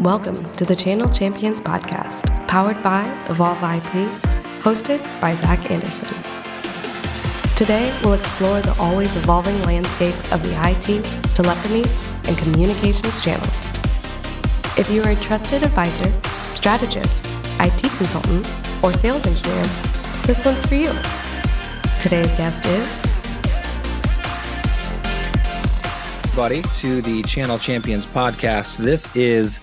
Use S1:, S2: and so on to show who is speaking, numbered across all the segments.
S1: Welcome to the Channel Champions podcast, powered by Evolve IP, hosted by Zach Anderson. Today, we'll explore the always evolving landscape of the IT, telephony, and communications channel. If you are a trusted advisor, strategist, IT consultant, or sales engineer, this one's for you. Today's guest is
S2: everybody to the Channel Champions podcast. This is,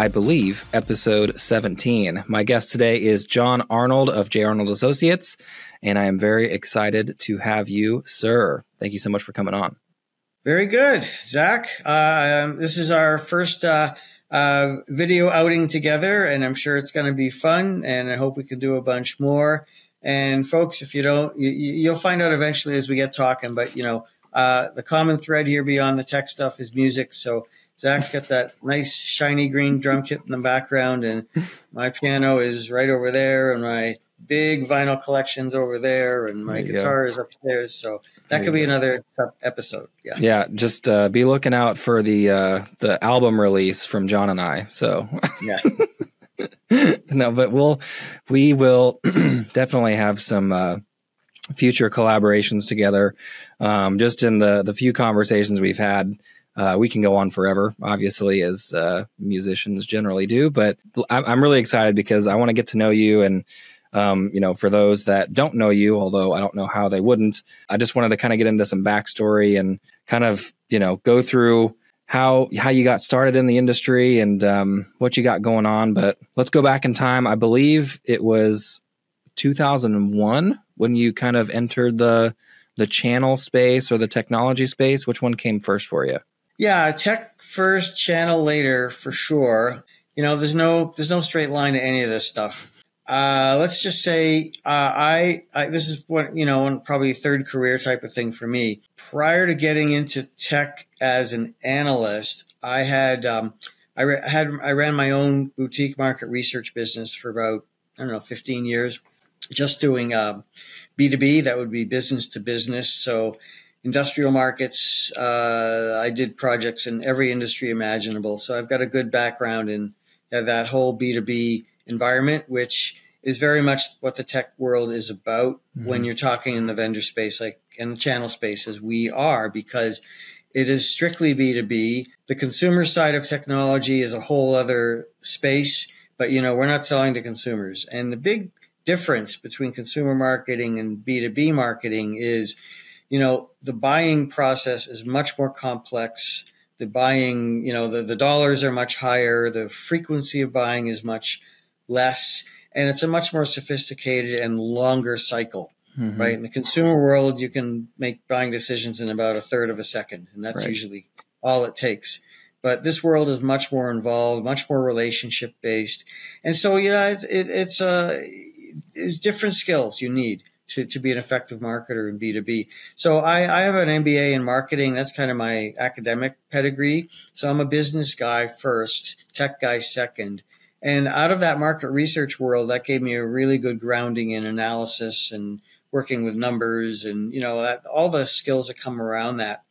S2: I believe, episode 17. My guest today is Jon Arnold of J. Arnold Associates, and I am very excited to have you, sir. Thank you so much for coming on.
S3: Very good, Zach. Uh, um, this is our first uh, uh, video outing together, and I'm sure it's going to be fun. And I hope we can do a bunch more. And folks, if you don't, you, you'll find out eventually as we get talking. But you know, uh, the common thread here beyond the tech stuff is music. So Zach's got that nice shiny green drum kit in the background, and my piano is right over there, and my big vinyl collections over there, and my guitar go. is upstairs. So that could be another episode. Yeah.
S2: Yeah. Just uh, be looking out for the uh, the album release from Jon and I. So
S3: yeah.
S2: no, but we'll we will definitely have some uh, future collaborations together. Um, just in the the few conversations we've had, uh, we can go on forever, obviously, as uh, musicians generally do. But I'm really excited because I want to get to know you and. Um, you know, for those that don't know you, although I don't know how they wouldn't, I just wanted to kind of get into some backstory and kind of, you know, go through how how you got started in the industry and um, what you got going on. But let's go back in time. I believe it was 2001 when you kind of entered the the channel space or the technology space? Which one came first for you?
S3: Yeah, tech first, channel later for sure. You know, there's no there's no straight line to any of this stuff. Uh, let's just say uh, I, I, this is what you know probably third career type of thing for me. Prior to getting into tech as an analyst, I had um, I re- had I ran my own boutique market research business for about I don't know 15 years, just doing um, B2B, that would be business to business. So industrial markets, uh, I did projects in every industry imaginable. So I've got a good background in that whole B2B environment, which is very much what the tech world is about mm-hmm. when you're talking in the vendor space, like in the channel space as we are, because it is strictly B2B. The consumer side of technology is a whole other space, but you know, we're not selling to consumers. And the big difference between consumer marketing and B2B marketing is, you know, the buying process is much more complex. The buying, you know, the, the dollars are much higher. The frequency of buying is much less. And it's a much more sophisticated and longer cycle. Mm-hmm. Right. In the consumer world, you can make buying decisions in about a third of a second. And that's right. usually all it takes but this world is much more involved, much more relationship based, and so you know it's it, it's uh is different skills you need to, to be an effective marketer in B2B. So I, I have an MBA in marketing. That's kind of my academic pedigree. So I'm a business guy first, tech guy second. And out of that market research world, that gave me a really good grounding in analysis and working with numbers and, you know, that, all the skills that come around that.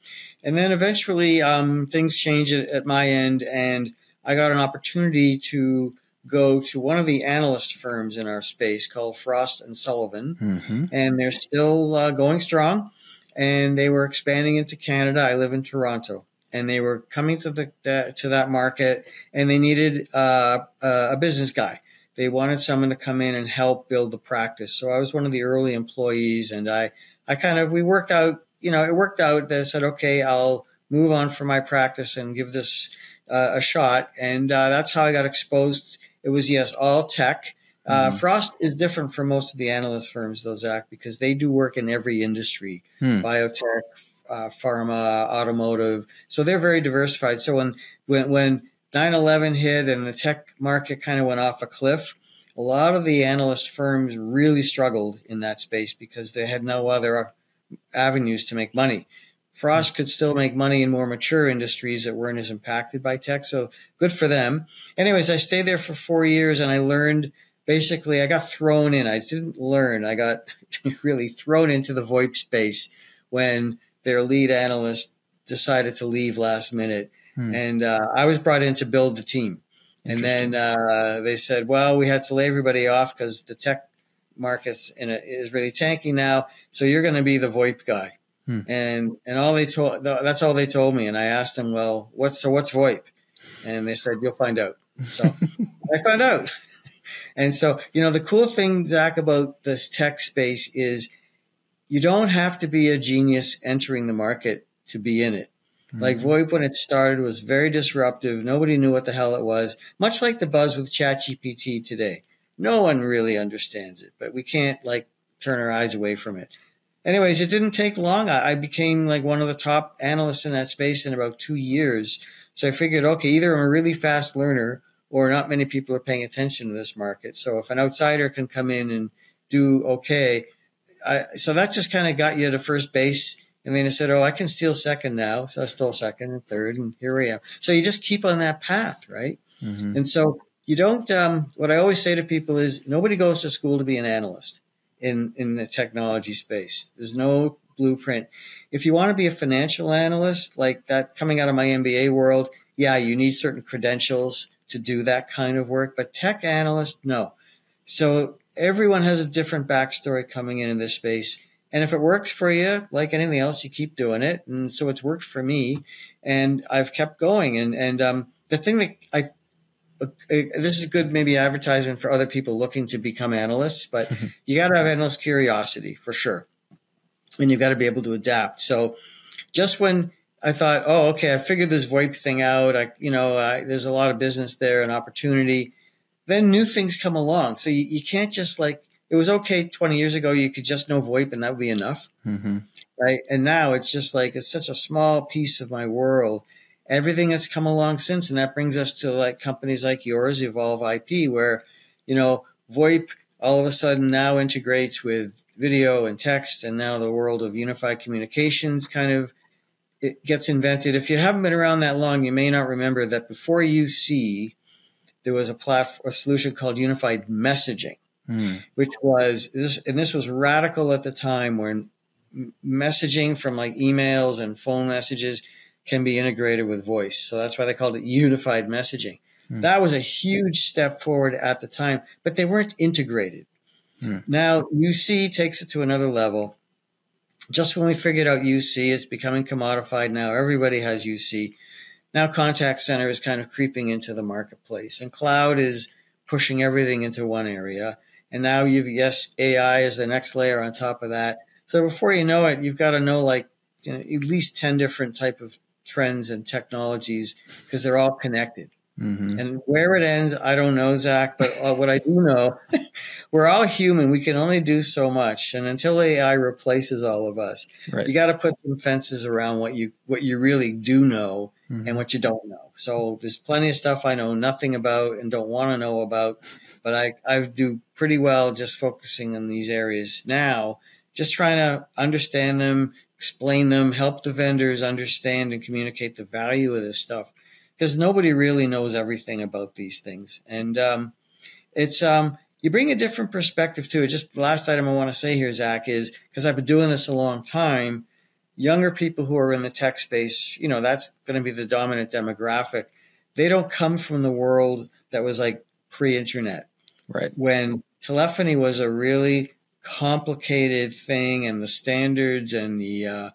S3: And then eventually, um, things changed at, at my end and I got an opportunity to go to one of the analyst firms in our space called Frost and Sullivan, mm-hmm. and they're still uh, going strong. And they were expanding into Canada. I live in Toronto, and they were coming to the, the to that market, and they needed uh, a business guy. They wanted someone to come in and help build the practice. So I was one of the early employees, and I I kind of we worked out. You know, it worked out. They said, okay, I'll move on from my practice and give this uh, a shot, and uh, that's how I got exposed it was yes, all tech. Uh, mm. Frost is different from most of the analyst firms, though, Zach, because they do work in every industry, hmm. biotech, uh, pharma, automotive. So they're very diversified. So when when when 9/11 hit and the tech market kind of went off a cliff, a lot of the analyst firms really struggled in that space because they had no other avenues to make money. Frost could still make money in more mature industries that weren't as impacted by tech. So good for them. Anyways, I stayed there for four years and I learned basically, I got thrown in. I didn't learn. I got really thrown into the VoIP space when their lead analyst decided to leave last minute. Hmm. And uh, I was brought in to build the team. And then uh, they said, well, we had to lay everybody off because the tech markets in a, is really tanking now. So you're going to be the VoIP guy. Hmm. And and all they told that's all they told me. And I asked them, well, what's so what's VoIP? And they said, you'll find out. So I found out. And so, you know, the cool thing, Zach, about this tech space is you don't have to be a genius entering the market to be in it. Mm-hmm. Like VoIP, when it started, was very disruptive. Nobody knew what the hell it was. Much like the buzz with ChatGPT today. No one really understands it, but we can't like turn our eyes away from it. Anyways, it didn't take long. I, I became like one of the top analysts in that space in about two years. So I figured, okay, either I'm a really fast learner or not many people are paying attention to this market. So if an outsider can come in and do okay, I, so that just kind of got you to first base and then I said, Oh, I can steal second now. So I stole second and third, and here we am. So you just keep on that path, right? Mm-hmm. And so you don't, um, what I always say to people is nobody goes to school to be an analyst in, in the technology space. There's no blueprint. If you want to be a financial analyst, like that coming out of my MBA world, yeah, you need certain credentials to do that kind of work, but tech analyst, no. So everyone has a different backstory coming in in this space. And if it works for you, like anything else, you keep doing it. And so it's worked for me, and I've kept going. And and um, the thing that I this is good maybe advertisement for other people looking to become analysts, but you got to have analyst curiosity for sure, and you got to be able to adapt. So just when I thought, oh, okay, I figured this VoIP thing out. I, you know, I, there's a lot of business there and opportunity. Then new things come along, so you, you can't just like it was okay 20 years ago. You could just know VoIP and that would be enough. Mm-hmm. Right. And now it's just like, it's such a small piece of my world. Everything that's come along since. And that brings us to like companies like yours, Evolve IP, where, you know, VoIP all of a sudden now integrates with video and text. And now the world of unified communications kind of it gets invented. If you haven't been around that long, you may not remember that before UC, there was a platform, a solution called unified messaging mm. which was this, and this was radical at the time when messaging from like emails and phone messages can be integrated with voice. So that's why they called it unified messaging. Mm. That was a huge step forward at the time, but they weren't integrated. Mm. Now UC takes it to another level. Just when we figured out UC, it's becoming commodified now. Everybody has UC. Now contact center is kind of creeping into the marketplace and cloud is pushing everything into one area. And now you've, yes, AI is the next layer on top of that. So before you know it, you've got to know like you know, at least 10 different type of trends and technologies because they're all connected. Mm-hmm. And where it ends, I don't know, Zach, but uh, what I do know, we're all human. We can only do so much. And until AI replaces all of us, right. you got to put some fences around what you, what you really do know mm-hmm. and what you don't know. So there's plenty of stuff I know nothing about and don't want to know about but I, I do pretty well just focusing on these areas now, just trying to understand them, explain them, help the vendors understand and communicate the value of this stuff because nobody really knows everything about these things. And, um, it's, um, you bring a different perspective to it. Just the last item I want to say here, Zach, is because I've been doing this a long time. Younger people who are in the tech space, you know, that's going to be the dominant demographic. They don't come from the world that was like pre-internet
S2: right?
S3: When telephony was a really complicated thing, and the standards and the uh,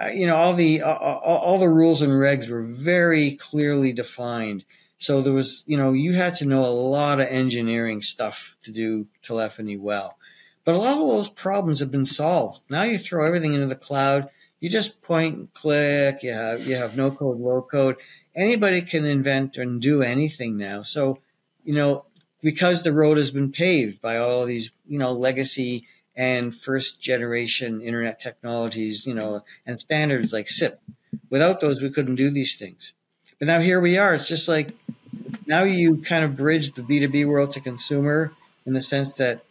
S3: uh you know all the uh, all, the rules and regs were very clearly defined. So there was you know you had to know a lot of engineering stuff to do telephony well. But a lot of those problems have been solved. Now you throw everything into the cloud. You just point and click. You have you have no code, low code. Anybody can invent and do anything now. So you know because the road has been paved by all of these, you know, legacy and first generation internet technologies, you know, and standards like SIP. Without those, we couldn't do these things. But now here we are. It's just like now you kind of bridge the B2B world to consumer in the sense that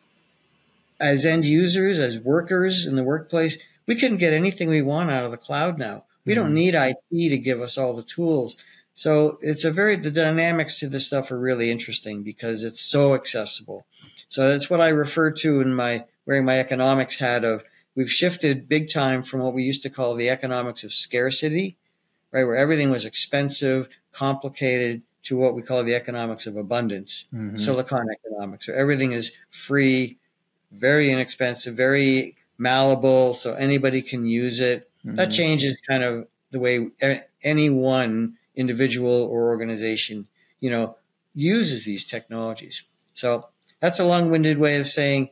S3: as end users, as workers in the workplace, we can get anything we want out of the cloud now. We don't mm-hmm. need IT to give us all the tools. So it's a very, the dynamics to this stuff are really interesting because it's so accessible. So that's what I refer to in my, wearing my economics hat of, we've shifted big time from what we used to call the economics of scarcity, right? Where everything was expensive, complicated, to what we call the economics of abundance, mm-hmm. silicon economics. So everything is free, very inexpensive, very malleable, so anybody can use it. Mm-hmm. That changes kind of the way any one individual or organization, you know, uses these technologies. So that's a long-winded way of saying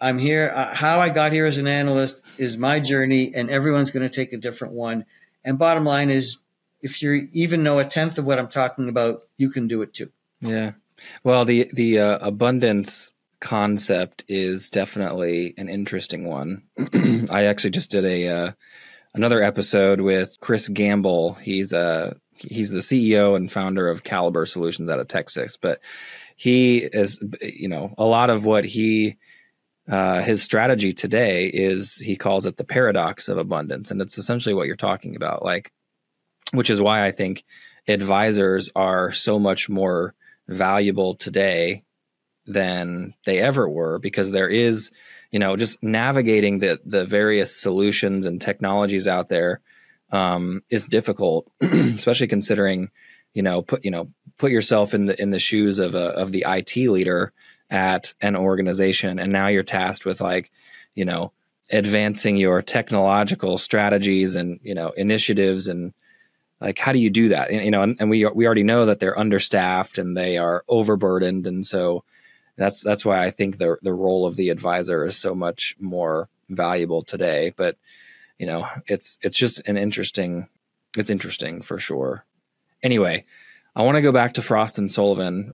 S3: I'm here. Uh, how I got here as an analyst is my journey, and everyone's going to take a different one. And bottom line is, if you even know a tenth of what I'm talking about, you can do it too.
S2: Yeah. Well, the the uh, abundance concept is definitely an interesting one. I actually just did a uh, another episode with Chris Gamble. He's a he's the CEO and founder of Caliber Solutions out of Texas, but he is you know a lot of what he uh, his strategy today is he calls it the paradox of abundance, and it's essentially what you're talking about, like, which is why I think advisors are so much more valuable today than they ever were because there is, you know, just navigating the the various solutions and technologies out there um, is difficult, especially considering, you know, put you know put yourself in the in the shoes of a of the IT leader at an organization. And now you're tasked with like you know advancing your technological strategies and you know initiatives and like how do you do that? And, you know and, and, we we already know that they're understaffed and they are overburdened. And so that's that's why I think the the role of the advisor is so much more valuable today. But you know it's it's just an interesting it's interesting for sure anyway I want to go back to Frost and Sullivan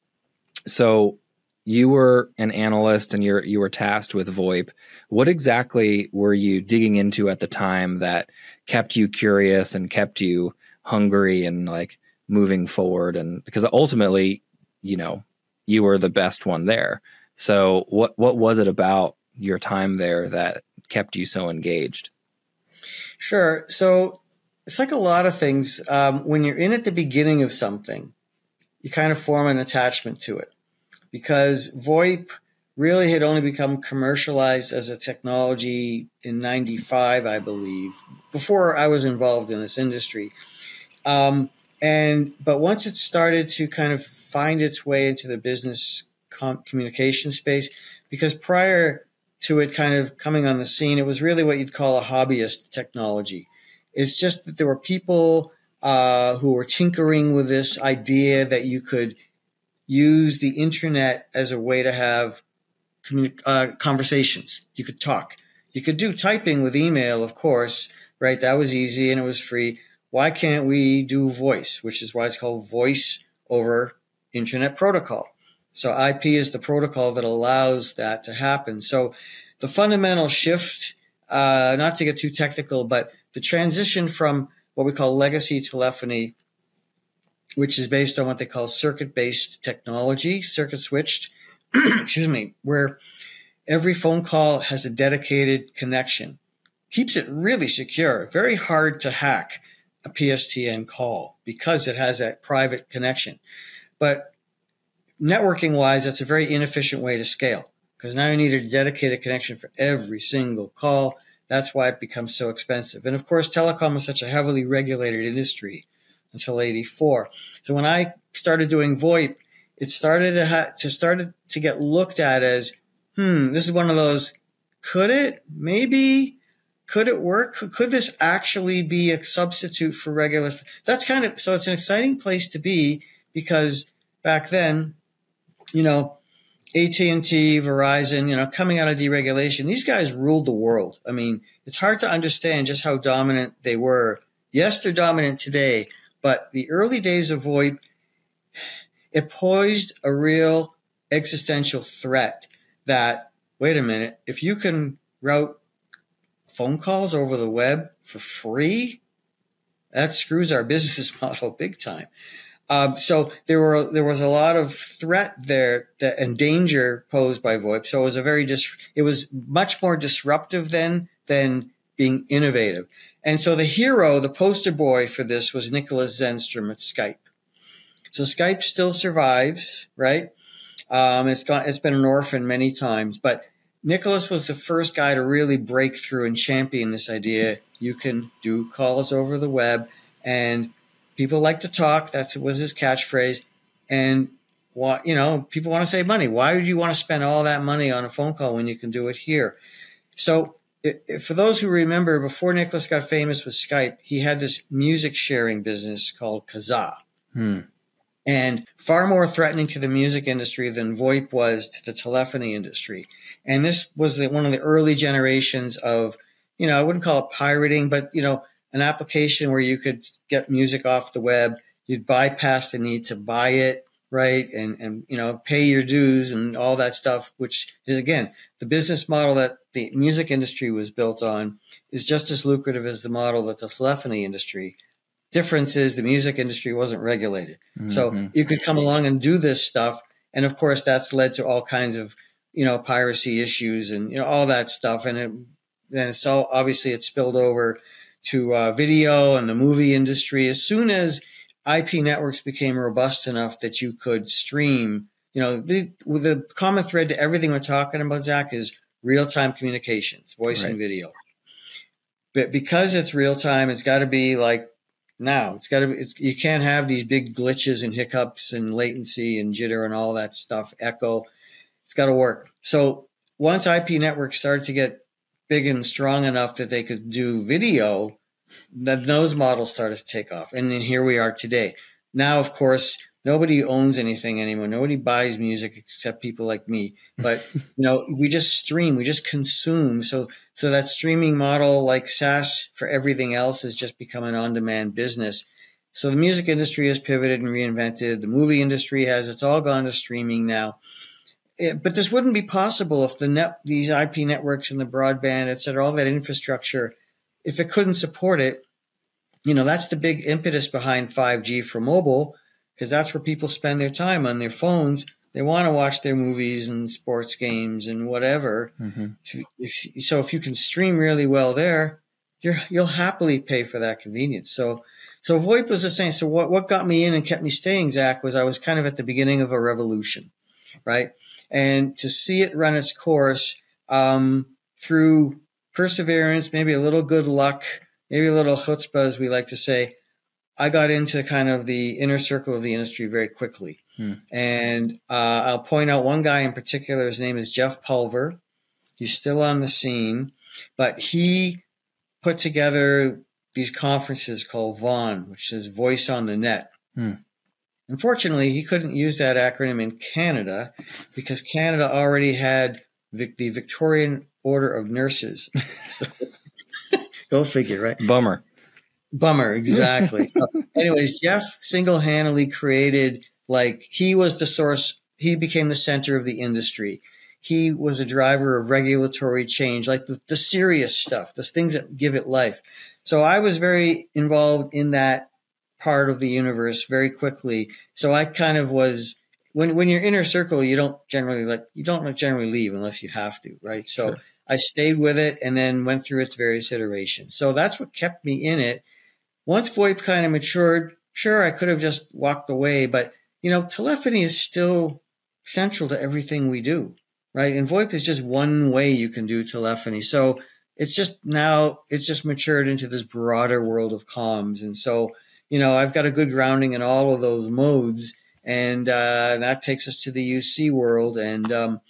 S2: so you were an analyst and you're you were tasked with VoIP. What exactly were you digging into at the time that kept you curious and kept you hungry and like moving forward? And because ultimately, you know, you were the best one there. So what what was it about your time there that kept you so engaged?
S3: Sure. So it's like a lot of things. Um, when you're in at the beginning of something, you kind of form an attachment to it because VoIP really had only become commercialized as a technology in 95, I believe, before I was involved in this industry. Um, and but once it started to kind of find its way into the business com- communication space, because prior to it kind of coming on the scene, it was really what you'd call a hobbyist technology. It's just that there were people uh, who were tinkering with this idea that you could use the internet as a way to have uh, conversations. You could talk. You could do typing with email, of course, right? That was easy and it was free. Why can't we do voice, which is why it's called voice over internet protocol? So IP is the protocol that allows that to happen. So the fundamental shift, uh, not to get too technical, but the transition from what we call legacy telephony which is based on what they call circuit based technology, circuit switched, excuse me, where every phone call has a dedicated connection. Keeps it really secure, very hard to hack a PSTN call because it has that private connection. But networking wise, that's a very inefficient way to scale because now you need a dedicated connection for every single call. That's why it becomes so expensive. And of course, telecom is such a heavily regulated industry until 84. So when I started doing VoIP, it started to, ha- to started to get looked at as, hmm, this is one of those, could it? Maybe. Could it work? Could, could this actually be a substitute for regular? That's kind of, so it's an exciting place to be because back then, you know, AT&T, Verizon, you know, coming out of deregulation, these guys ruled the world. I mean, it's hard to understand just how dominant they were. Yes, they're dominant today, but the early days of VoIP, it posed a real existential threat that, wait a minute, if you can route phone calls over the web for free, that screws our business model big time. Um, so there were there was a lot of threat there that, and danger posed by VoIP. So it was a very dis- it was much more disruptive then than being innovative. And so the hero, the poster boy for this was Nicholas Zennström at Skype. So Skype still survives, right? Um, it's got, it's been an orphan many times, but Nicholas was the first guy to really break through and champion this idea. You can do calls over the web and people like to talk. That was his catchphrase. And why, you know, people want to save money. Why would you want to spend all that money on a phone call when you can do it here? So, it, it, for those who remember, before Nicholas got famous with Skype, he had this music sharing business called Kazaa. Hmm. And far more threatening to the music industry than VoIP was to the telephony industry. And this was the, one of the early generations of, you know, I wouldn't call it pirating, but, you know, an application where you could get music off the web. You'd bypass the need to buy it right? And, and, you know, pay your dues and all that stuff, which is again, the business model that the music industry was built on is just as lucrative as the model that the telephony industry. Difference is the music industry wasn't regulated. Mm-hmm. So you could come along and do this stuff. And of course, that's led to all kinds of, you know, piracy issues and, you know, all that stuff. And it, then it's all obviously it spilled over to uh, video and the movie industry. As soon as IP networks became robust enough that you could stream. You know, the, the common thread to everything we're talking about, Zach, is real time communications, voice right. and video. But because it's real time, it's got to be like now. It's got to be. It's, you can't have these big glitches and hiccups and latency and jitter and all that stuff. Echo. It's got to work. So once IP networks started to get big and strong enough that they could do video, that those models started to take off. And then here we are today. Now, of course, nobody owns anything anymore. Nobody buys music except people like me. But you know, we just stream, we just consume. So so that streaming model, like SaaS for everything else, has just become an on-demand business. So the music industry has pivoted and reinvented. The movie industry has. It's all gone to streaming now. It, but this wouldn't be possible if the net, these IP networks and the broadband, et cetera, all that infrastructure if it couldn't support it, you know, that's the big impetus behind 5G for mobile, because that's where people spend their time on their phones. They want to watch their movies and sports games and whatever. Mm-hmm. So if you can stream really well there, you will happily pay for that convenience. So, so VoIP was the same. So what, what got me in and kept me staying, Zach, was I was kind of at the beginning of a revolution, right? And to see it run its course, um, through perseverance, maybe a little good luck, maybe a little chutzpah, as we like to say. I got into kind of the inner circle of the industry very quickly. Hmm. And uh, I'll point out one guy in particular. His name is Jeff Pulver. He's still on the scene, but he put together these conferences called VON, which is Voice on the Net. Hmm. Unfortunately, he couldn't use that acronym in Canada because Canada already had the, the Victorian Order of Nurses. so, go figure, right?
S2: Bummer.
S3: Bummer, exactly. so, anyways, Jeff single handedly created, like, he was the source, he became the center of the industry. He was a driver of regulatory change, like the, the serious stuff, the things that give it life. So I was very involved in that part of the universe very quickly. So I kind of was when when you're inner circle, you don't generally like you don't generally leave unless you have to, right? So sure. I stayed with it and then went through its various iterations. So that's what kept me in it. Once VoIP kind of matured, sure, I could have just walked away, but you know, telephony is still central to everything we do, right? And VoIP is just one way you can do telephony. So it's just now, it's just matured into this broader world of comms. And so, you know, I've got a good grounding in all of those modes. And uh, that takes us to the UC world. And, um,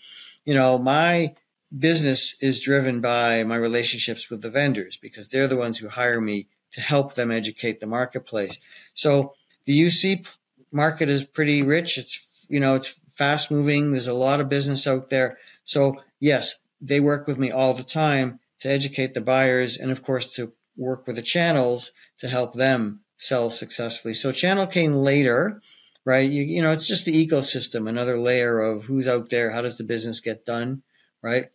S3: you know, my business is driven by my relationships with the vendors because they're the ones who hire me to help them educate the marketplace. So the UC market is pretty rich. It's, you know, it's fast moving. There's a lot of business out there. So yes, they work with me all the time to educate the buyers and of course to work with the channels to help them sell successfully. So channel came later, right? You, you know, it's just the ecosystem, another layer of who's out there. How does the business get done? Right.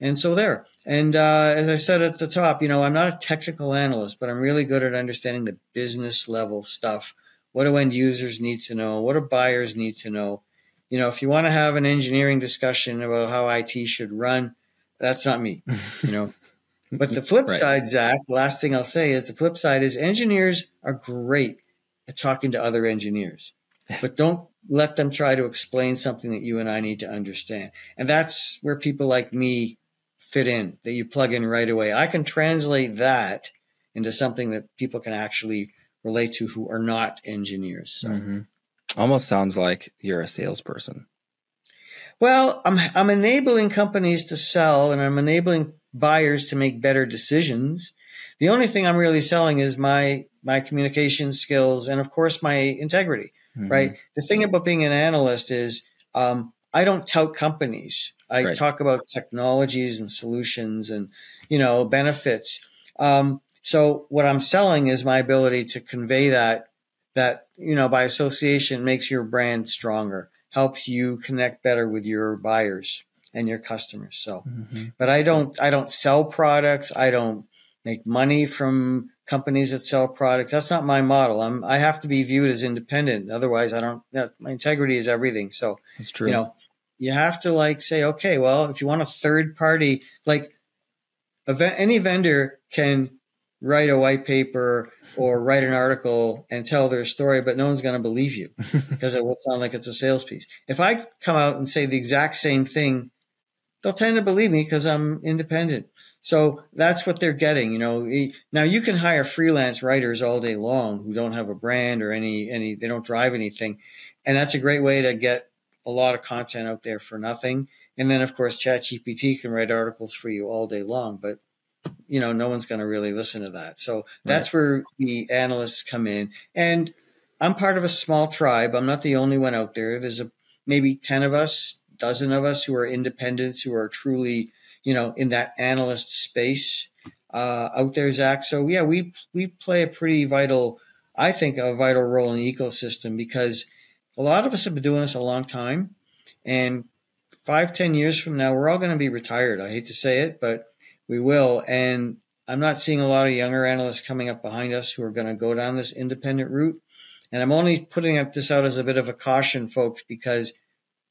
S3: And so there. And uh, as I said at the top, you know, I'm not a technical analyst, but I'm really good at understanding the business level stuff. What do end users need to know? What do buyers need to know? You know, if you want to have an engineering discussion about how IT should run, that's not me. You know. but the flip right. side, Zach, last thing I'll say is the flip side is engineers are great at talking to other engineers, but don't let them try to explain something that you and I need to understand. And that's where people like me fit in, that you plug in right away. I can translate that into something that people can actually relate to who are not engineers. So. Mm-hmm.
S2: Almost sounds like you're a salesperson.
S3: Well, I'm I'm enabling companies to sell and I'm enabling buyers to make better decisions. The only thing I'm really selling is my my communication skills and of course my integrity, mm-hmm. right? The thing about being an analyst is um, I don't tout companies. I right. talk about technologies and solutions and you know benefits. Um, so what I'm selling is my ability to convey that that you know by association makes your brand stronger helps you connect better with your buyers and your customers. So, mm-hmm. but I don't, I don't sell products. I don't make money from companies that sell products. That's not my model. I'm, I have to be viewed as independent. Otherwise I don't, that, my integrity is everything. So,
S2: that's true.
S3: You know, you have to like say, okay, well, if you want a third party, like any vendor can write a white paper or write an article and tell their story, but no one's going to believe you because it will sound like it's a sales piece. If I come out and say the exact same thing, they'll tend to believe me because I'm independent. So that's what they're getting, you know. Now you can hire freelance writers all day long who don't have a brand or any any they don't drive anything, and that's a great way to get a lot of content out there for nothing. And then of course ChatGPT can write articles for you all day long, but you know, no one's going to really listen to that. So that's right. where the analysts come in. And I'm part of a small tribe. I'm not the only one out there. There's a maybe 10 of us, dozen of us who are independents, who are truly, you know, in that analyst space uh, out there, Zach. So yeah, we we play a pretty vital, I think, a vital role in the ecosystem because a lot of us have been doing this a long time, and five, ten years from now, we're all going to be retired. I hate to say it, but we will. And I'm not seeing a lot of younger analysts coming up behind us who are going to go down this independent route. And I'm only putting up this out as a bit of a caution, folks, because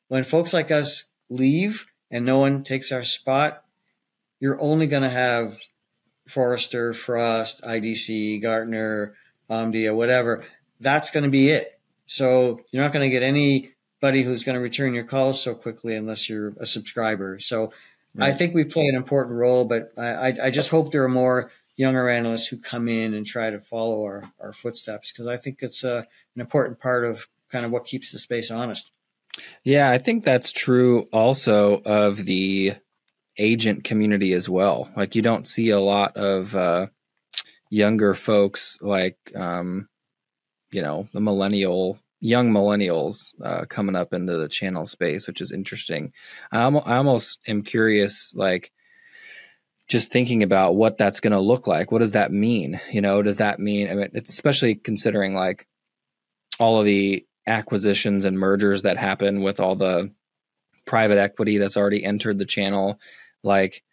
S3: when folks like us leave and no one takes our spot, you're only going to have Forrester, Frost, IDC, Gartner, Omdia, whatever. That's going to be it. So you're not going to get anybody who's going to return your calls so quickly unless you're a subscriber. So Right. I think we play an important role, but I, I just hope there are more younger analysts who come in and try to follow our, our footsteps because I think it's a, an important part of kind of what keeps the space honest.
S2: Yeah, I think that's true also of the agent community as well. Like you don't see a lot of uh, younger folks like, um, you know, the millennial young millennials uh, coming up into the channel space, which is interesting. I, I almost am curious, like, just thinking about what that's going to look like. What does that mean? You know, does that mean, I mean, it's especially considering like all of the acquisitions and mergers that happen with all the private equity that's already entered the channel. Like,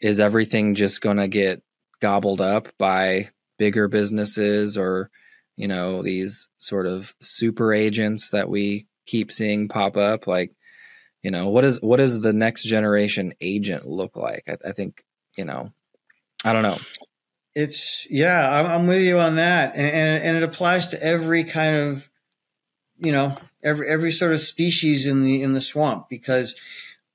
S2: is everything just going to get gobbled up by bigger businesses or, you know these sort of super agents that we keep seeing pop up? Like you know what is what does the next generation agent look like? I, I think you know i don't know.
S3: It's yeah i'm, with you on that. And, and, and it applies to every kind of you know every every sort of species in the in the swamp because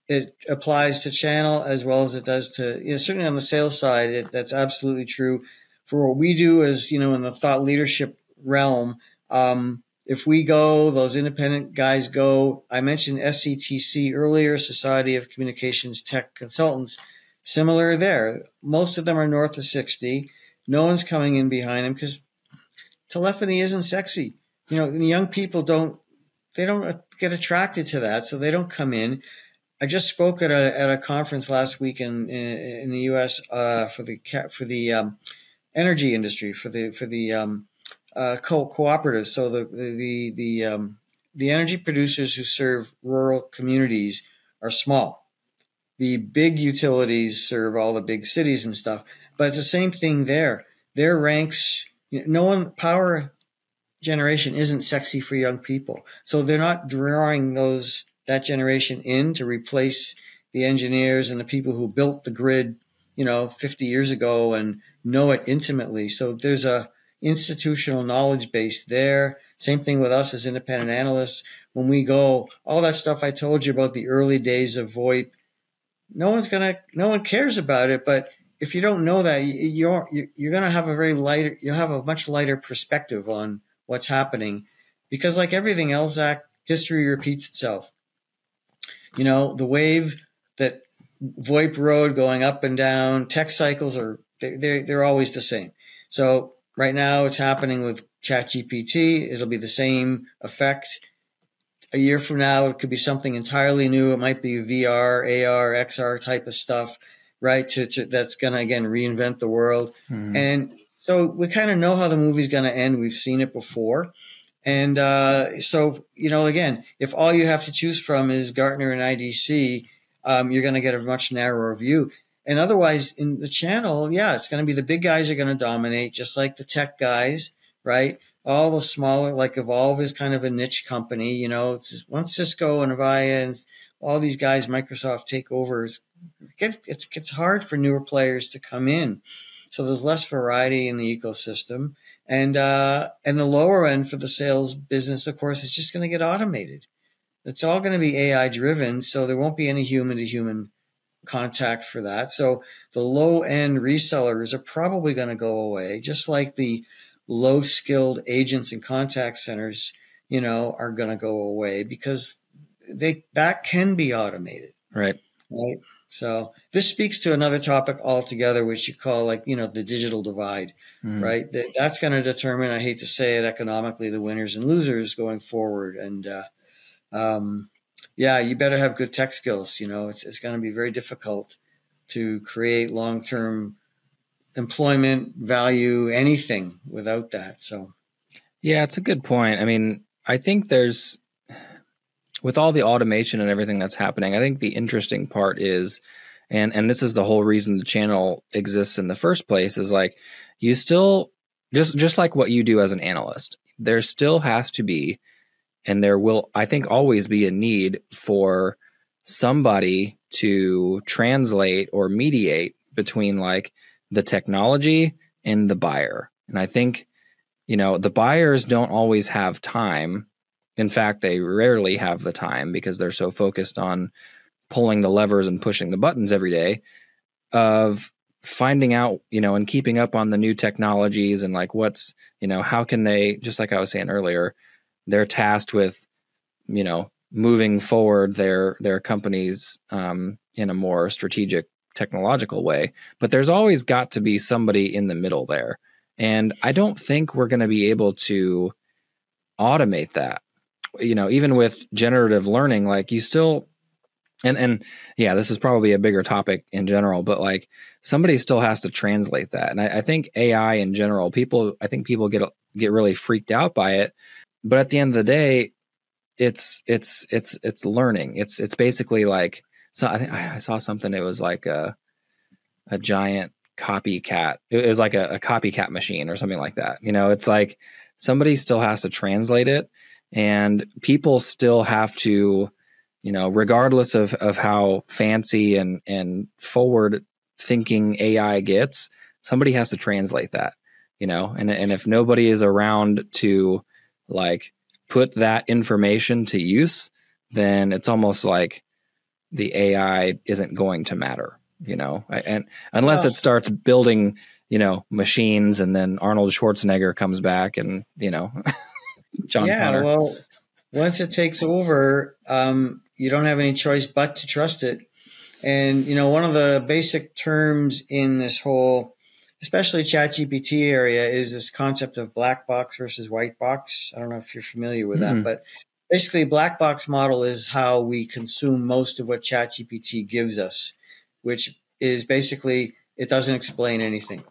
S3: it applies to channel as well as it does to you know, certainly on the sales side it, that's absolutely true for what we do is you know in the thought leadership realm. Um, if we go, those independent guys go. I mentioned SCTC earlier, Society of Communications Tech Consultants. Similar there. Most of them are north of 60. No one's coming in behind them because telephony isn't sexy. You know, young people don't, they don't get attracted to that. So they don't come in. I just spoke at a, at a conference last week in, in, in the U.S. Uh, for the for the um, energy industry for the for the um, uh, co- cooperatives. So the the the um, the energy producers who serve rural communities are small. The big utilities serve all the big cities and stuff. But it's the same thing there. Their ranks, you know, no one power generation isn't sexy for young people. So they're not drawing those that generation in to replace the engineers and the people who built the grid, you know, 50 years ago and know it intimately. So there's a institutional knowledge base there. Same thing with us as independent analysts. When we go, all that stuff I told you about the early days of VoIP, no one's gonna, no one cares about it. But if you don't know that, you're you're gonna have a very lighter, you'll have a much lighter perspective on what's happening. because like everything else, Zach, history repeats itself. You know, the wave that VoIP rode going up and down, tech cycles are they they're always the same. So right now it's happening with ChatGPT. It'll be the same effect. A year from now, it could be something entirely new. It might be VR, AR, XR type of stuff, right? To, to that's going to again reinvent the world. Mm. And so we kind of know how the movie's going to end. We've seen it before. And uh, so, you know, again, if all you have to choose from is Gartner and IDC, um, you're going to get a much narrower view. And otherwise, in the channel, yeah, it's going to be the big guys are going to dominate, just like the tech guys, right? All the smaller, like Evolve is kind of a niche company, you know. It's once Cisco and Avaya and all these guys, Microsoft take over, it's, it's, it's hard for newer players to come in. So there's less variety in the ecosystem. And uh, and the lower end for the sales business, of course, is just going to get automated. It's all going to be AI driven, so there won't be any human to human contact for that. So the low end resellers are probably going to go away, just like the low skilled agents and contact centers, you know, are going to go away because they that can be automated.
S2: Right.
S3: Right. So this speaks to another topic altogether, which you call like, you know, the digital divide, mm. right? That, that's going to determine, I hate to say it economically, the winners and losers going forward. And, uh, um, yeah, you better have good tech skills. You know, it's, it's going to be very difficult to create long-term employment value, anything without that. So,
S2: yeah, it's a good point. I mean, I think there's with all the automation and everything that's happening, I think the interesting part is, and and this is the whole reason the channel exists in the first place, is like you still just just like what you do as an analyst, there still has to be, and there will I think always be a need for somebody to translate or mediate between like the technology and the buyer. And I think, you know, the buyers don't always have time in fact, they rarely have the time because they're so focused on pulling the levers and pushing the buttons every day of finding out, you know, and keeping up on the new technologies and like what's, you know, how can they, just like I was saying earlier, they're tasked with, you know, moving forward their their companies um, in a more strategic technological way. But there's always got to be somebody in the middle there. And I don't think we're going to be able to automate that you know, even with generative learning, like you still and and yeah, this is probably a bigger topic in general, but like somebody still has to translate that. And I, I, think AI in general, people, I think people get get really freaked out by it. But at the end of the day, it's it's it's it's learning. It's it's basically like so. I think I saw something. It was like a a giant copycat. It was like a, a copycat machine or something like that. You know, it's like somebody still has to translate it and people still have to you know regardless of of how fancy and and forward thinking ai gets somebody has to translate that you know? And and if nobody is around to like put that information to use then it's almost like the ai isn't going to matter you know? And unless it starts building you know machines and then arnold schwarzenegger comes back and you know
S3: John yeah, Connor. well, once it takes over, um, you don't have any choice but to trust it. And you know, one of the basic terms in this whole, especially ChatGPT area, is this concept of black box versus white box. I don't know if you're familiar with mm-hmm. that, but basically, black box model is how we consume most of what ChatGPT gives us, which is basically it doesn't explain anything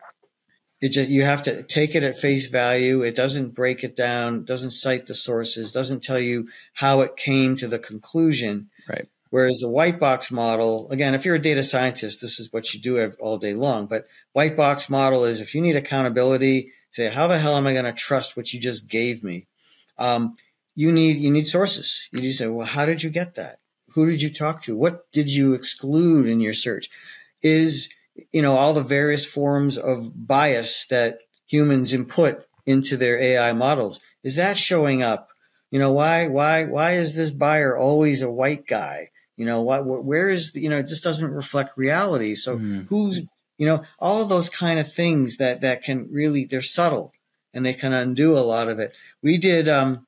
S3: it just, you have to take it at face value. It doesn't break it down, doesn't cite the sources, doesn't tell you how it came to the conclusion.
S2: Right.
S3: Whereas the white box model, again, if you're a data scientist, this is what you do all day long. But white box model is if you need accountability, say, how the hell am I going to trust what you just gave me? Um, you need you need sources. You need to say, well, how did you get that? Who did you talk to? What did you exclude in your search? Is you know, all the various forms of bias that humans input into their AI models. Is that showing up? You know, why, why, why is this buyer always a white guy? You know, what, where is, the, you know, it just doesn't reflect reality. So mm. who's, you know, all of those kind of things that, that can really, they're subtle and they can undo a lot of it. We did, um,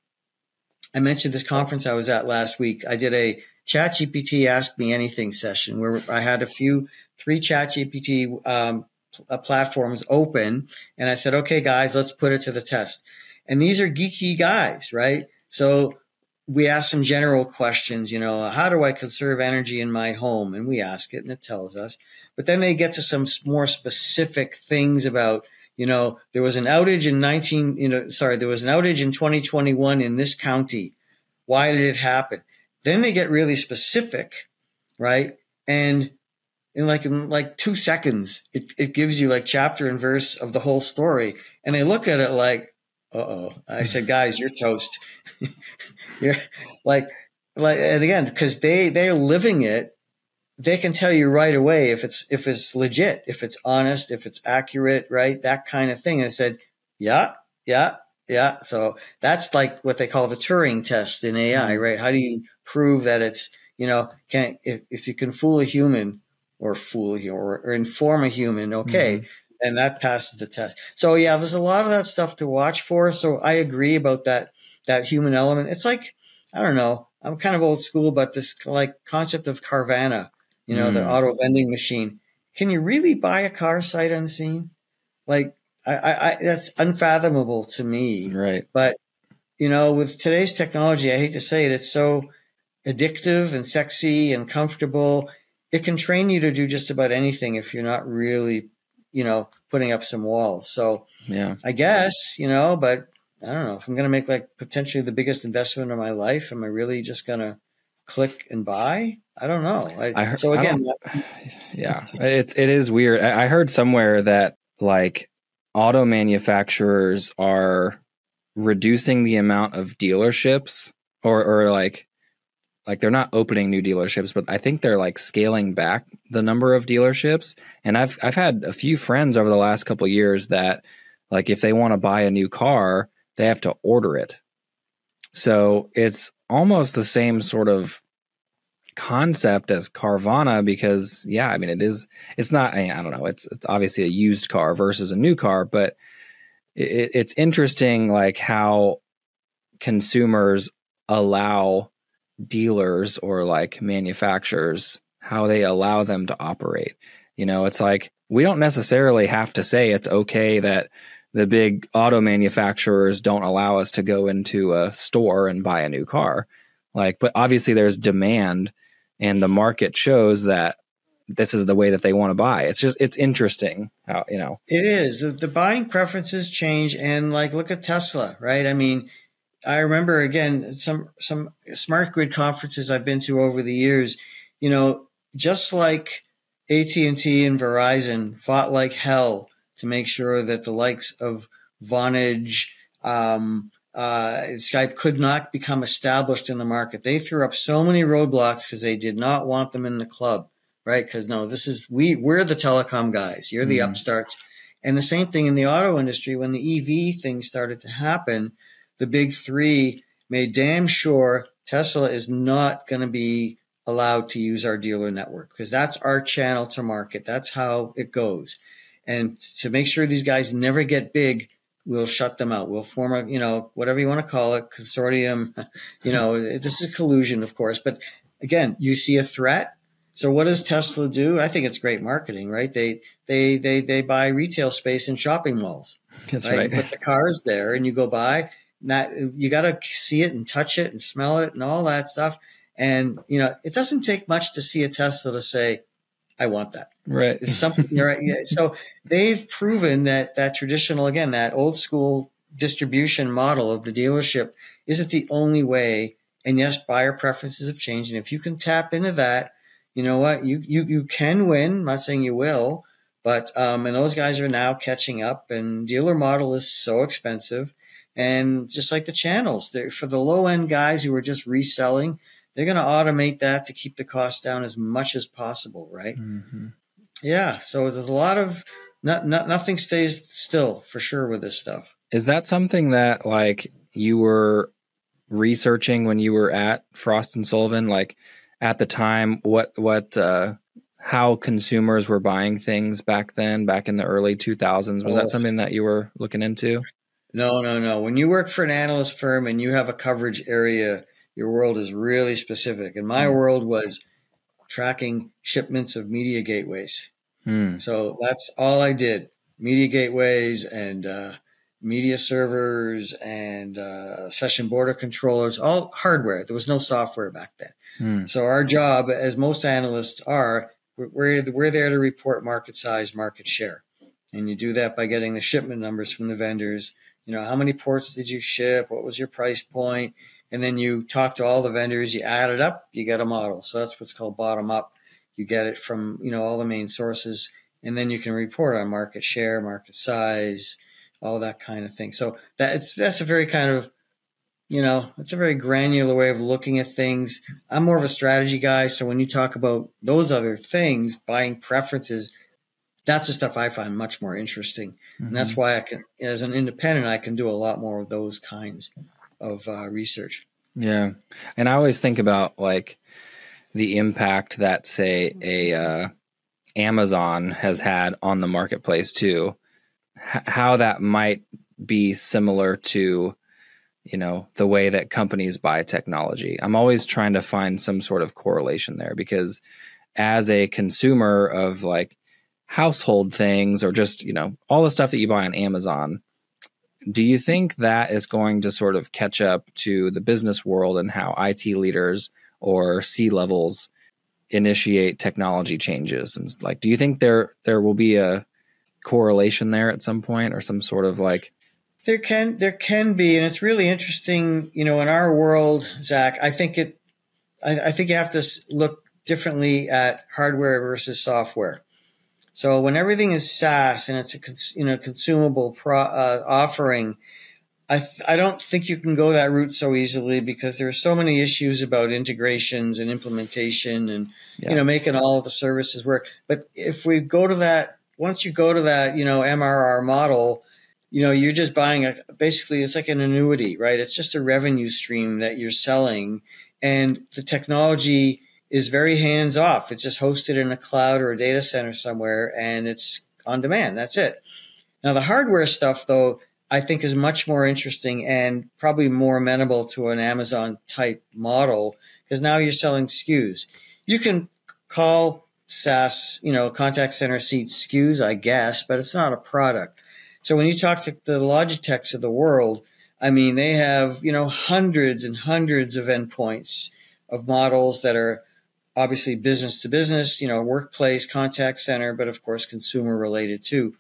S3: I mentioned this conference I was at last week. I did a Chat GPT Ask Me Anything session where I had a few, three Chat GPT um, uh, platforms open. And I said, okay, guys, let's put it to the test. And these are geeky guys, right? So we ask some general questions, you know, how do I conserve energy in my home? And we ask it and it tells us. But then they get to some more specific things about, you know, there was an outage in 19, you know, sorry, there was an outage in 2021 in this county. Why did it happen? Then they get really specific, right? And in like in like two seconds, it, it gives you like chapter and verse of the whole story. And they look at it like, uh oh. I said, guys, you're toast. you're like like and again, because they they're living it, they can tell you right away if it's if it's legit, if it's honest, if it's accurate, right? That kind of thing. I said, Yeah, yeah, yeah. So that's like what they call the Turing test in AI, mm-hmm. right? How do you prove that it's, you know, can if, if you can fool a human or fool a or, or inform a human, okay, mm-hmm. and that passes the test. So yeah, there's a lot of that stuff to watch for. So I agree about that that human element. It's like I don't know. I'm kind of old school, but this like concept of Carvana, you know, mm. the auto vending machine. Can you really buy a car sight unseen? Like I, I, I that's unfathomable to me.
S2: Right.
S3: But you know, with today's technology, I hate to say it, it's so addictive and sexy and comfortable. It can train you to do just about anything if you're not really, you know, putting up some walls. So
S2: yeah,
S3: I guess, you know, but I don't know if I'm going to make like potentially the biggest investment of my life. Am I really just going to click and buy? I don't know. I, I heard, so again,
S2: yeah, it's it is weird. I, I heard somewhere that like auto manufacturers are reducing the amount of dealerships or or like like they're not opening new dealerships but i think they're like scaling back the number of dealerships. And i've i've had a few friends over the last couple years that like if they want to buy a new car they have to order it. So it's almost the same sort of concept as carvana because yeah i mean it is it's not i, don't know it's it's obviously a used car versus a new car but it, it's interesting like how consumers allow dealers or like manufacturers how they allow them to operate. You know, it's like we don't necessarily have to say it's okay that the big auto manufacturers don't allow us to go into a store and buy a new car. Like, but obviously there's demand and the market shows that this is the way that they want to buy. It's just it's interesting how you know
S3: it is the, the buying preferences change and like look at Tesla, right? I mean, I remember again some some smart grid conferences I've been to over the years. You know, just like AT and T and Verizon fought like hell to make sure that the likes of Vonage, um, uh, Skype could not become established in the market. They threw up so many roadblocks because they did not want them in the club, right? Because no, this is we we're the telecom guys. You're the mm. upstarts, and the same thing in the auto industry when the EV thing started to happen the big three made damn sure Tesla is not going to be allowed to use our dealer network because that's our channel to market. That's how it goes. And to make sure these guys never get big, we'll shut them out. We'll form a, you know, whatever you want to call it, consortium. You know, this is collusion, of course. But again, you see a threat. So what does Tesla do? I think it's great marketing, right? They they they they buy retail space in shopping malls.
S2: That's right.
S3: right. Put the cars there, and you go by not you got to see it and touch it and smell it and all that stuff. And you know, it doesn't take much to see a Tesla to say, "I want that."
S2: Right.
S3: It's something. right. Yeah. So they've proven that that traditional, again, that old school distribution model of the dealership isn't the only way. And yes, buyer preferences have changed. And if you can tap into that, you know what? You you you can win. I'm not saying you will, but um, and those guys are now catching up. And dealer model is so expensive and just like the channels, for the low end guys who are just reselling, they're going to automate that to keep the cost down as much as possible, right? Mm-hmm. Yeah. So there's a lot of not, not, nothing stays still for sure with this stuff.
S2: Is that something that like you were researching when you were at Frost and Sullivan? Like at the time, what what uh, how consumers were buying things back then, back in the early 2000s? Was oh. that something that you were looking into?
S3: No, no, no. When you work for an analyst firm and you have a coverage area, your world is really specific. And my mm. world was tracking shipments of media gateways. Mm. So that's all I did media gateways and uh, media servers and uh, session border controllers, all hardware. There was no software back then. Mm. So our job, as most analysts are, we're, we're there to report market size, market share. And you do that by getting the shipment numbers from the vendors. You know, how many ports did you ship? What was your price point? And then you talk to all the vendors, you add it up, you get a model. So that's what's called bottom up. You get it from, you know, all the main sources. And then you can report on market share, market size, all that kind of thing. So that's that's a very kind of you know, it's a very granular way of looking at things. I'm more of a strategy guy, so when you talk about those other things, buying preferences, that's the stuff I find much more interesting, mm-hmm. and that's mm-hmm. why I can, as an independent, I can do a lot more of those kinds of uh, research.
S2: Yeah, and I always think about like the impact that, say, a uh, Amazon has had on the marketplace too how that might be similar to you know the way that companies buy technology i'm always trying to find some sort of correlation there because as a consumer of like household things or just you know all the stuff that you buy on amazon do you think that is going to sort of catch up to the business world and how it leaders or c levels initiate technology changes? And like do you think there there will be a correlation there at some point or some sort of like
S3: there can there can be and it's really interesting you know in our world zach i think it i, I think you have to look differently at hardware versus software so when everything is saas and it's a cons, you know consumable pro, uh, offering I, th- I don't think you can go that route so easily because there are so many issues about integrations and implementation and yeah. you know making all of the services work. But if we go to that once you go to that, you know, MRR model, you know, you're just buying a basically it's like an annuity, right? It's just a revenue stream that you're selling and the technology is very hands off. It's just hosted in a cloud or a data center somewhere and it's on demand. That's it. Now the hardware stuff though, I think is much more interesting and probably more amenable to an Amazon type model because now you're selling SKUs. You can call SaaS, you know, contact center seat SKUs, I guess, but it's not a product. So when you talk to the Logitechs of the world, I mean, they have, you know, hundreds and hundreds of endpoints of models that are obviously business to business, you know, workplace, contact center, but of course, consumer related too.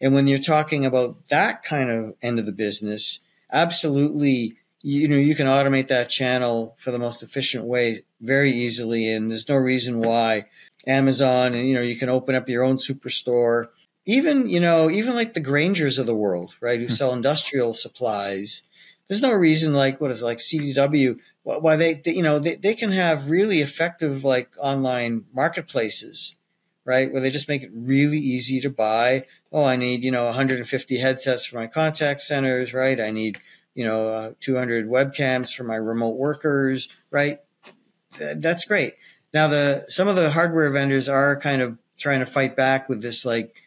S3: And when you're talking about that kind of end of the business, absolutely, you know, you can automate that channel for the most efficient way very easily. And there's no reason why Amazon, and you know, you can open up your own superstore. Even you know, even like the Graingers of the world, right, who hmm. sell industrial supplies. There's no reason like what is it, like CDW why they, they, you know they, they can have really effective like online marketplaces right? Where they just make it really easy to buy. Oh i need you know 150 headsets for my contact centers right? I need you know uh, 200 webcams for my remote workers right? That's great. Now, the some of the hardware vendors are kind of trying to fight back with this, like,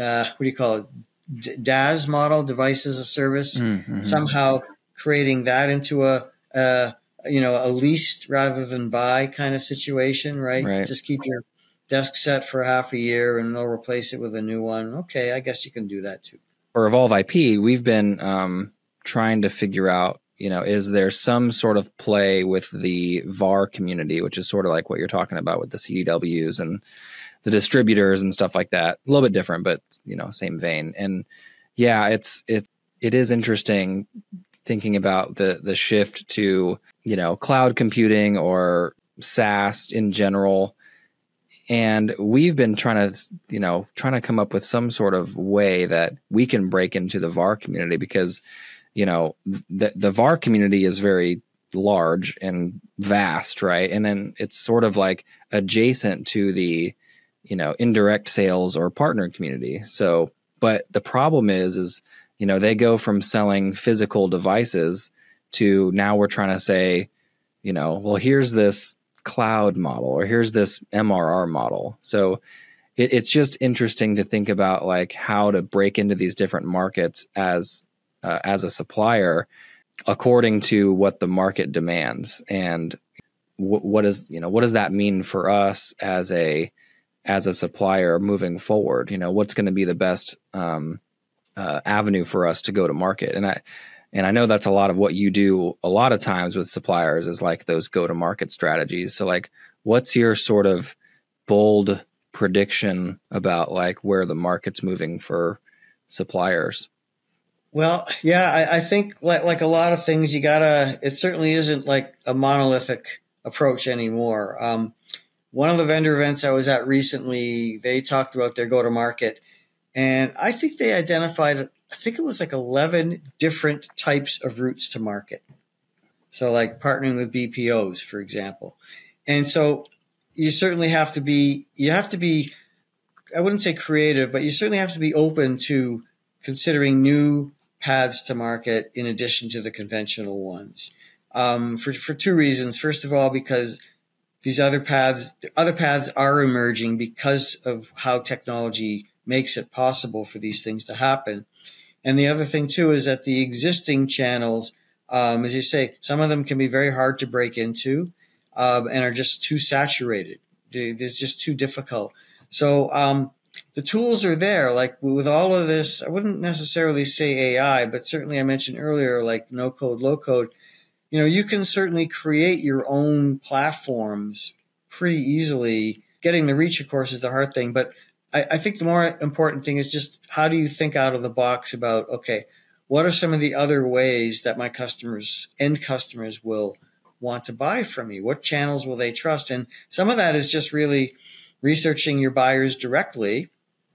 S3: uh, what do you call it? D- DaaS model, device as a service, mm-hmm. somehow creating that into a, a, you know, a leased rather than buy kind of situation, right? right? Just keep your desk set for half a year and they'll replace it with a new one. Okay, I guess you can do that too.
S2: Or Evolve IP, we've been um, trying to figure out you know, is there some sort of play with the VAR community, which is sort of like what you're talking about with the CDWs and the distributors and stuff like that? A little bit different, but you know, same vein. And yeah, it's it it is interesting thinking about the the shift to you know cloud computing or SaaS in general. And we've been trying to, you know, trying to come up with some sort of way that we can break into the VAR community because you know the the VAR community is very large and vast, right? And then it's sort of like adjacent to the you know indirect sales or partner community. So, but the problem is is you know they go from selling physical devices to now we're trying to say, you know, well here's this cloud model or here's this MRR model. So it, it's just interesting to think about like how to break into these different markets as uh, as a supplier according to what the market demands and w- what is you know what does that mean for us as a as a supplier moving forward you know what's going to be the best um, uh, avenue for us to go to market and i and i know that's a lot of what you do a lot of times with suppliers is like those go to market strategies so like what's your sort of bold prediction about like where the market's moving for suppliers
S3: well, yeah, I, I, think like like a lot of things, you gotta. It certainly isn't like a monolithic approach anymore. Um, one of the vendor events I was at recently, they talked about their go to market, and I think they identified. I think it was like eleven different types of routes to market. So, like partnering with BPOs, for example, and so you certainly have to be. You have to be. I wouldn't say creative, but you certainly have to be open to considering new paths to market in addition to the conventional ones. Um, for, for two reasons. First of all, because these other paths, other paths are emerging because of how technology makes it possible for these things to happen. And the other thing too is that the existing channels, um, as you say, some of them can be very hard to break into um, and are just too saturated. It's just too difficult. So um, the tools are there. Like with all of this, I wouldn't necessarily say AI, but certainly I mentioned earlier, like no code, low code. You know, you can certainly create your own platforms pretty easily. Getting the reach, of course, is the hard thing. But I, I think the more important thing is just how do you think out of the box about, okay, what are some of the other ways that my customers, end customers will want to buy from me? What channels will they trust? And some of that is just really, researching your buyers directly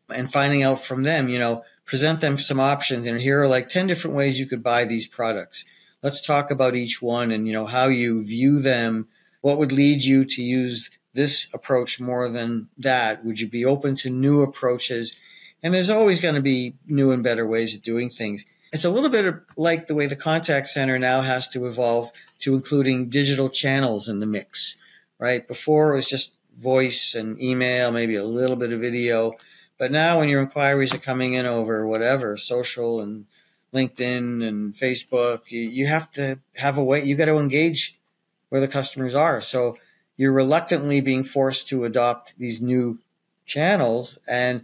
S3: and finding out from them, you know, present them some options. And here are like 10 different ways you could buy these products. Let's talk about each one and, you know, how you view them. What would lead you to use this approach more than that? Would you be open to new approaches? And there's always going to be new and better ways of doing things. It's a little bit like the way the contact center now has to evolve to including digital channels in the mix, right? Before it was just voice and email, maybe a little bit of video. But now when your inquiries are coming in over whatever, social and LinkedIn and Facebook, you, you have to have a way, you got to engage where the customers are. So you're reluctantly being forced to adopt these new channels and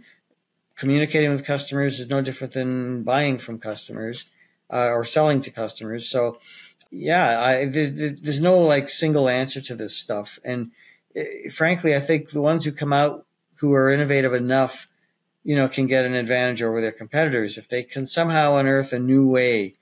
S3: communicating with customers is no different than buying from customers uh, or selling to customers. So yeah, I, there's no like single answer to this stuff. And Eh, frankly, I think the ones who come out who are innovative enough, you know, can get an advantage over their competitors if they can somehow unearth a new way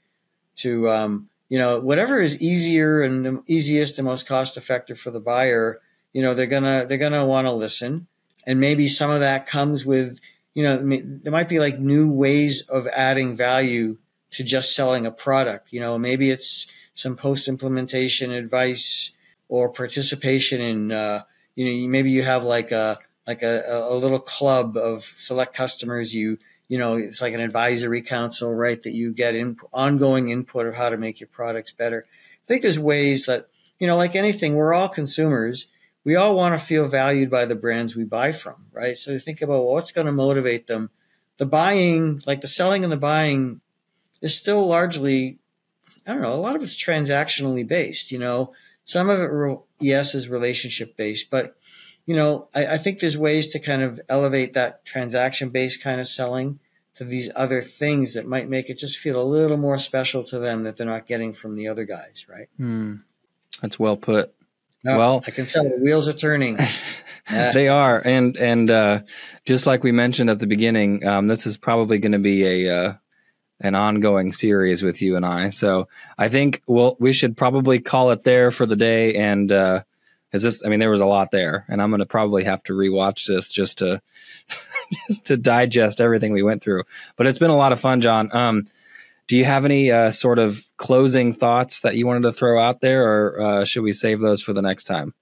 S3: to, um, you know, whatever is easier and the easiest and most cost effective for the buyer. You know, they're gonna they're gonna want to listen, and maybe some of that comes with, you know, there might be like new ways of adding value to just selling a product. You know, maybe it's some post implementation advice or participation in, uh, you know, maybe you have like a, like a, a little club of select customers. You, you know, it's like an advisory council, right? That you get in, ongoing input of how to make your products better. I think there's ways that, you know, like anything, we're all consumers. We all want to feel valued by the brands we buy from, right? So think about well, what's going to motivate them. The buying, like the selling and the buying is still largely, I don't know, a lot of it's transactionally based, you know, some of it, yes, is relationship based, but you know, I, I think there's ways to kind of elevate that transaction based kind of selling to these other things that might make it just feel a little more special to them that they're not getting from the other guys, right?
S2: Hmm. That's well put.
S3: No, well, I can tell the wheels are turning.
S2: they are, and and uh, just like we mentioned at the beginning, um, this is probably going to be a uh, an ongoing series with you and I. So I think we'll we should probably call it there for the day. And uh, is this? I mean, there was a lot there, and I'm going to probably have to rewatch this just to just to digest everything we went through. But it's been a lot of fun, Jon. Um, do you have any uh, sort of closing thoughts that you wanted to throw out there, or uh, should we save those for the next time?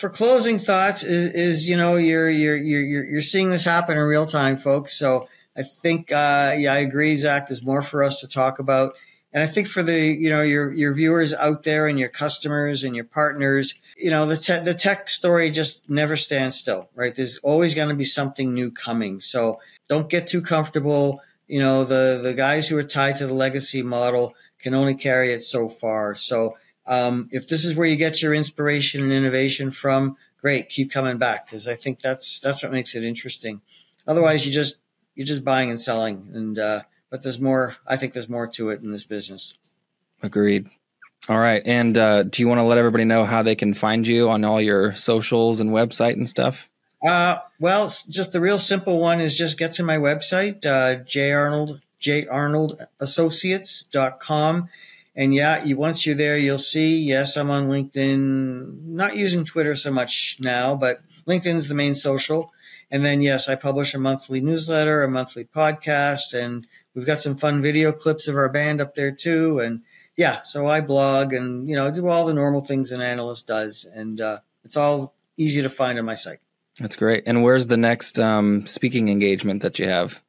S3: For closing thoughts, is, is you know you're you're you're you're seeing this happen in real time, folks. So I think, uh, yeah, I agree, Zach. There's more for us to talk about. And I think for the, you know, your, your viewers out there and your customers and your partners, you know, the, te- the tech story just never stands still, right? There's always going to be something new coming. So don't get too comfortable. you know, the, the guys who are tied to the legacy model can only carry it so far. So, um, if this is where you get your inspiration and innovation from, great, keep coming back because I think that's that's what makes it interesting. Otherwise, you just you're just buying and selling, and uh, but there's more. I think there's more to it in this business.
S2: Agreed. All right, and uh, do you want to let everybody know how they can find you on all your socials and website and stuff?
S3: Uh, well, just the real simple one is just get to my website, uh, jarnold, jarnoldassociates.com. And yeah, you, once you're there, you'll see, yes, I'm on LinkedIn, not using Twitter so much now, but LinkedIn's the main social. And then, yes, I publish a monthly newsletter, a monthly podcast, and we've got some fun video clips of our band up there too. And yeah, so I blog and, you know, do all the normal things an analyst does. And uh, it's all easy to find on my site.
S2: That's great. And where's the next um, speaking engagement that you have?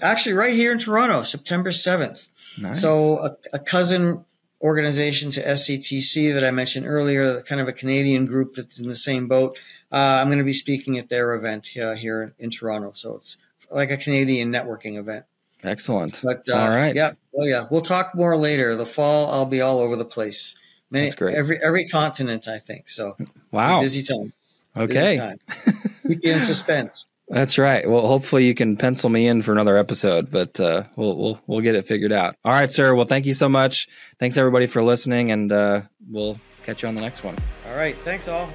S3: Actually, right here in Toronto, September 7th. Nice. So a, a, cousin organization to SCTC that I mentioned earlier, kind of a Canadian group that's in the same boat. Uh, I'm going to be speaking at their event uh, here in Toronto. So it's like a Canadian networking event.
S2: Excellent.
S3: But uh, all right. Yeah. Oh yeah. We'll talk more later. The fall, I'll be all over the place. Many, That's great. Every every continent, I think. So
S2: wow.
S3: Busy time.
S2: Okay.
S3: Busy time. Keep you in suspense.
S2: That's right. Well, hopefully you can pencil me in for another episode, but uh, we'll we'll we'll get it figured out. All right, sir. Well, thank you so much. Thanks everybody for listening, and uh, we'll catch you on the next one.
S3: All right. Thanks all.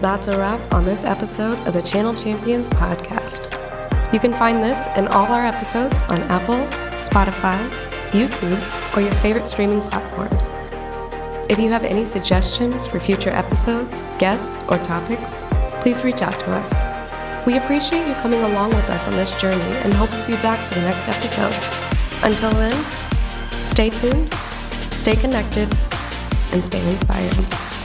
S1: That's a wrap on this episode of the Channel Champions podcast. You can find this and all our episodes on Apple, Spotify, YouTube, or your favorite streaming platforms. If you have any suggestions for future episodes, guests, or topics, please reach out to us. We appreciate you coming along with us on this journey and hope you'll be back for the next episode. Until then, stay tuned, stay connected, and stay inspired.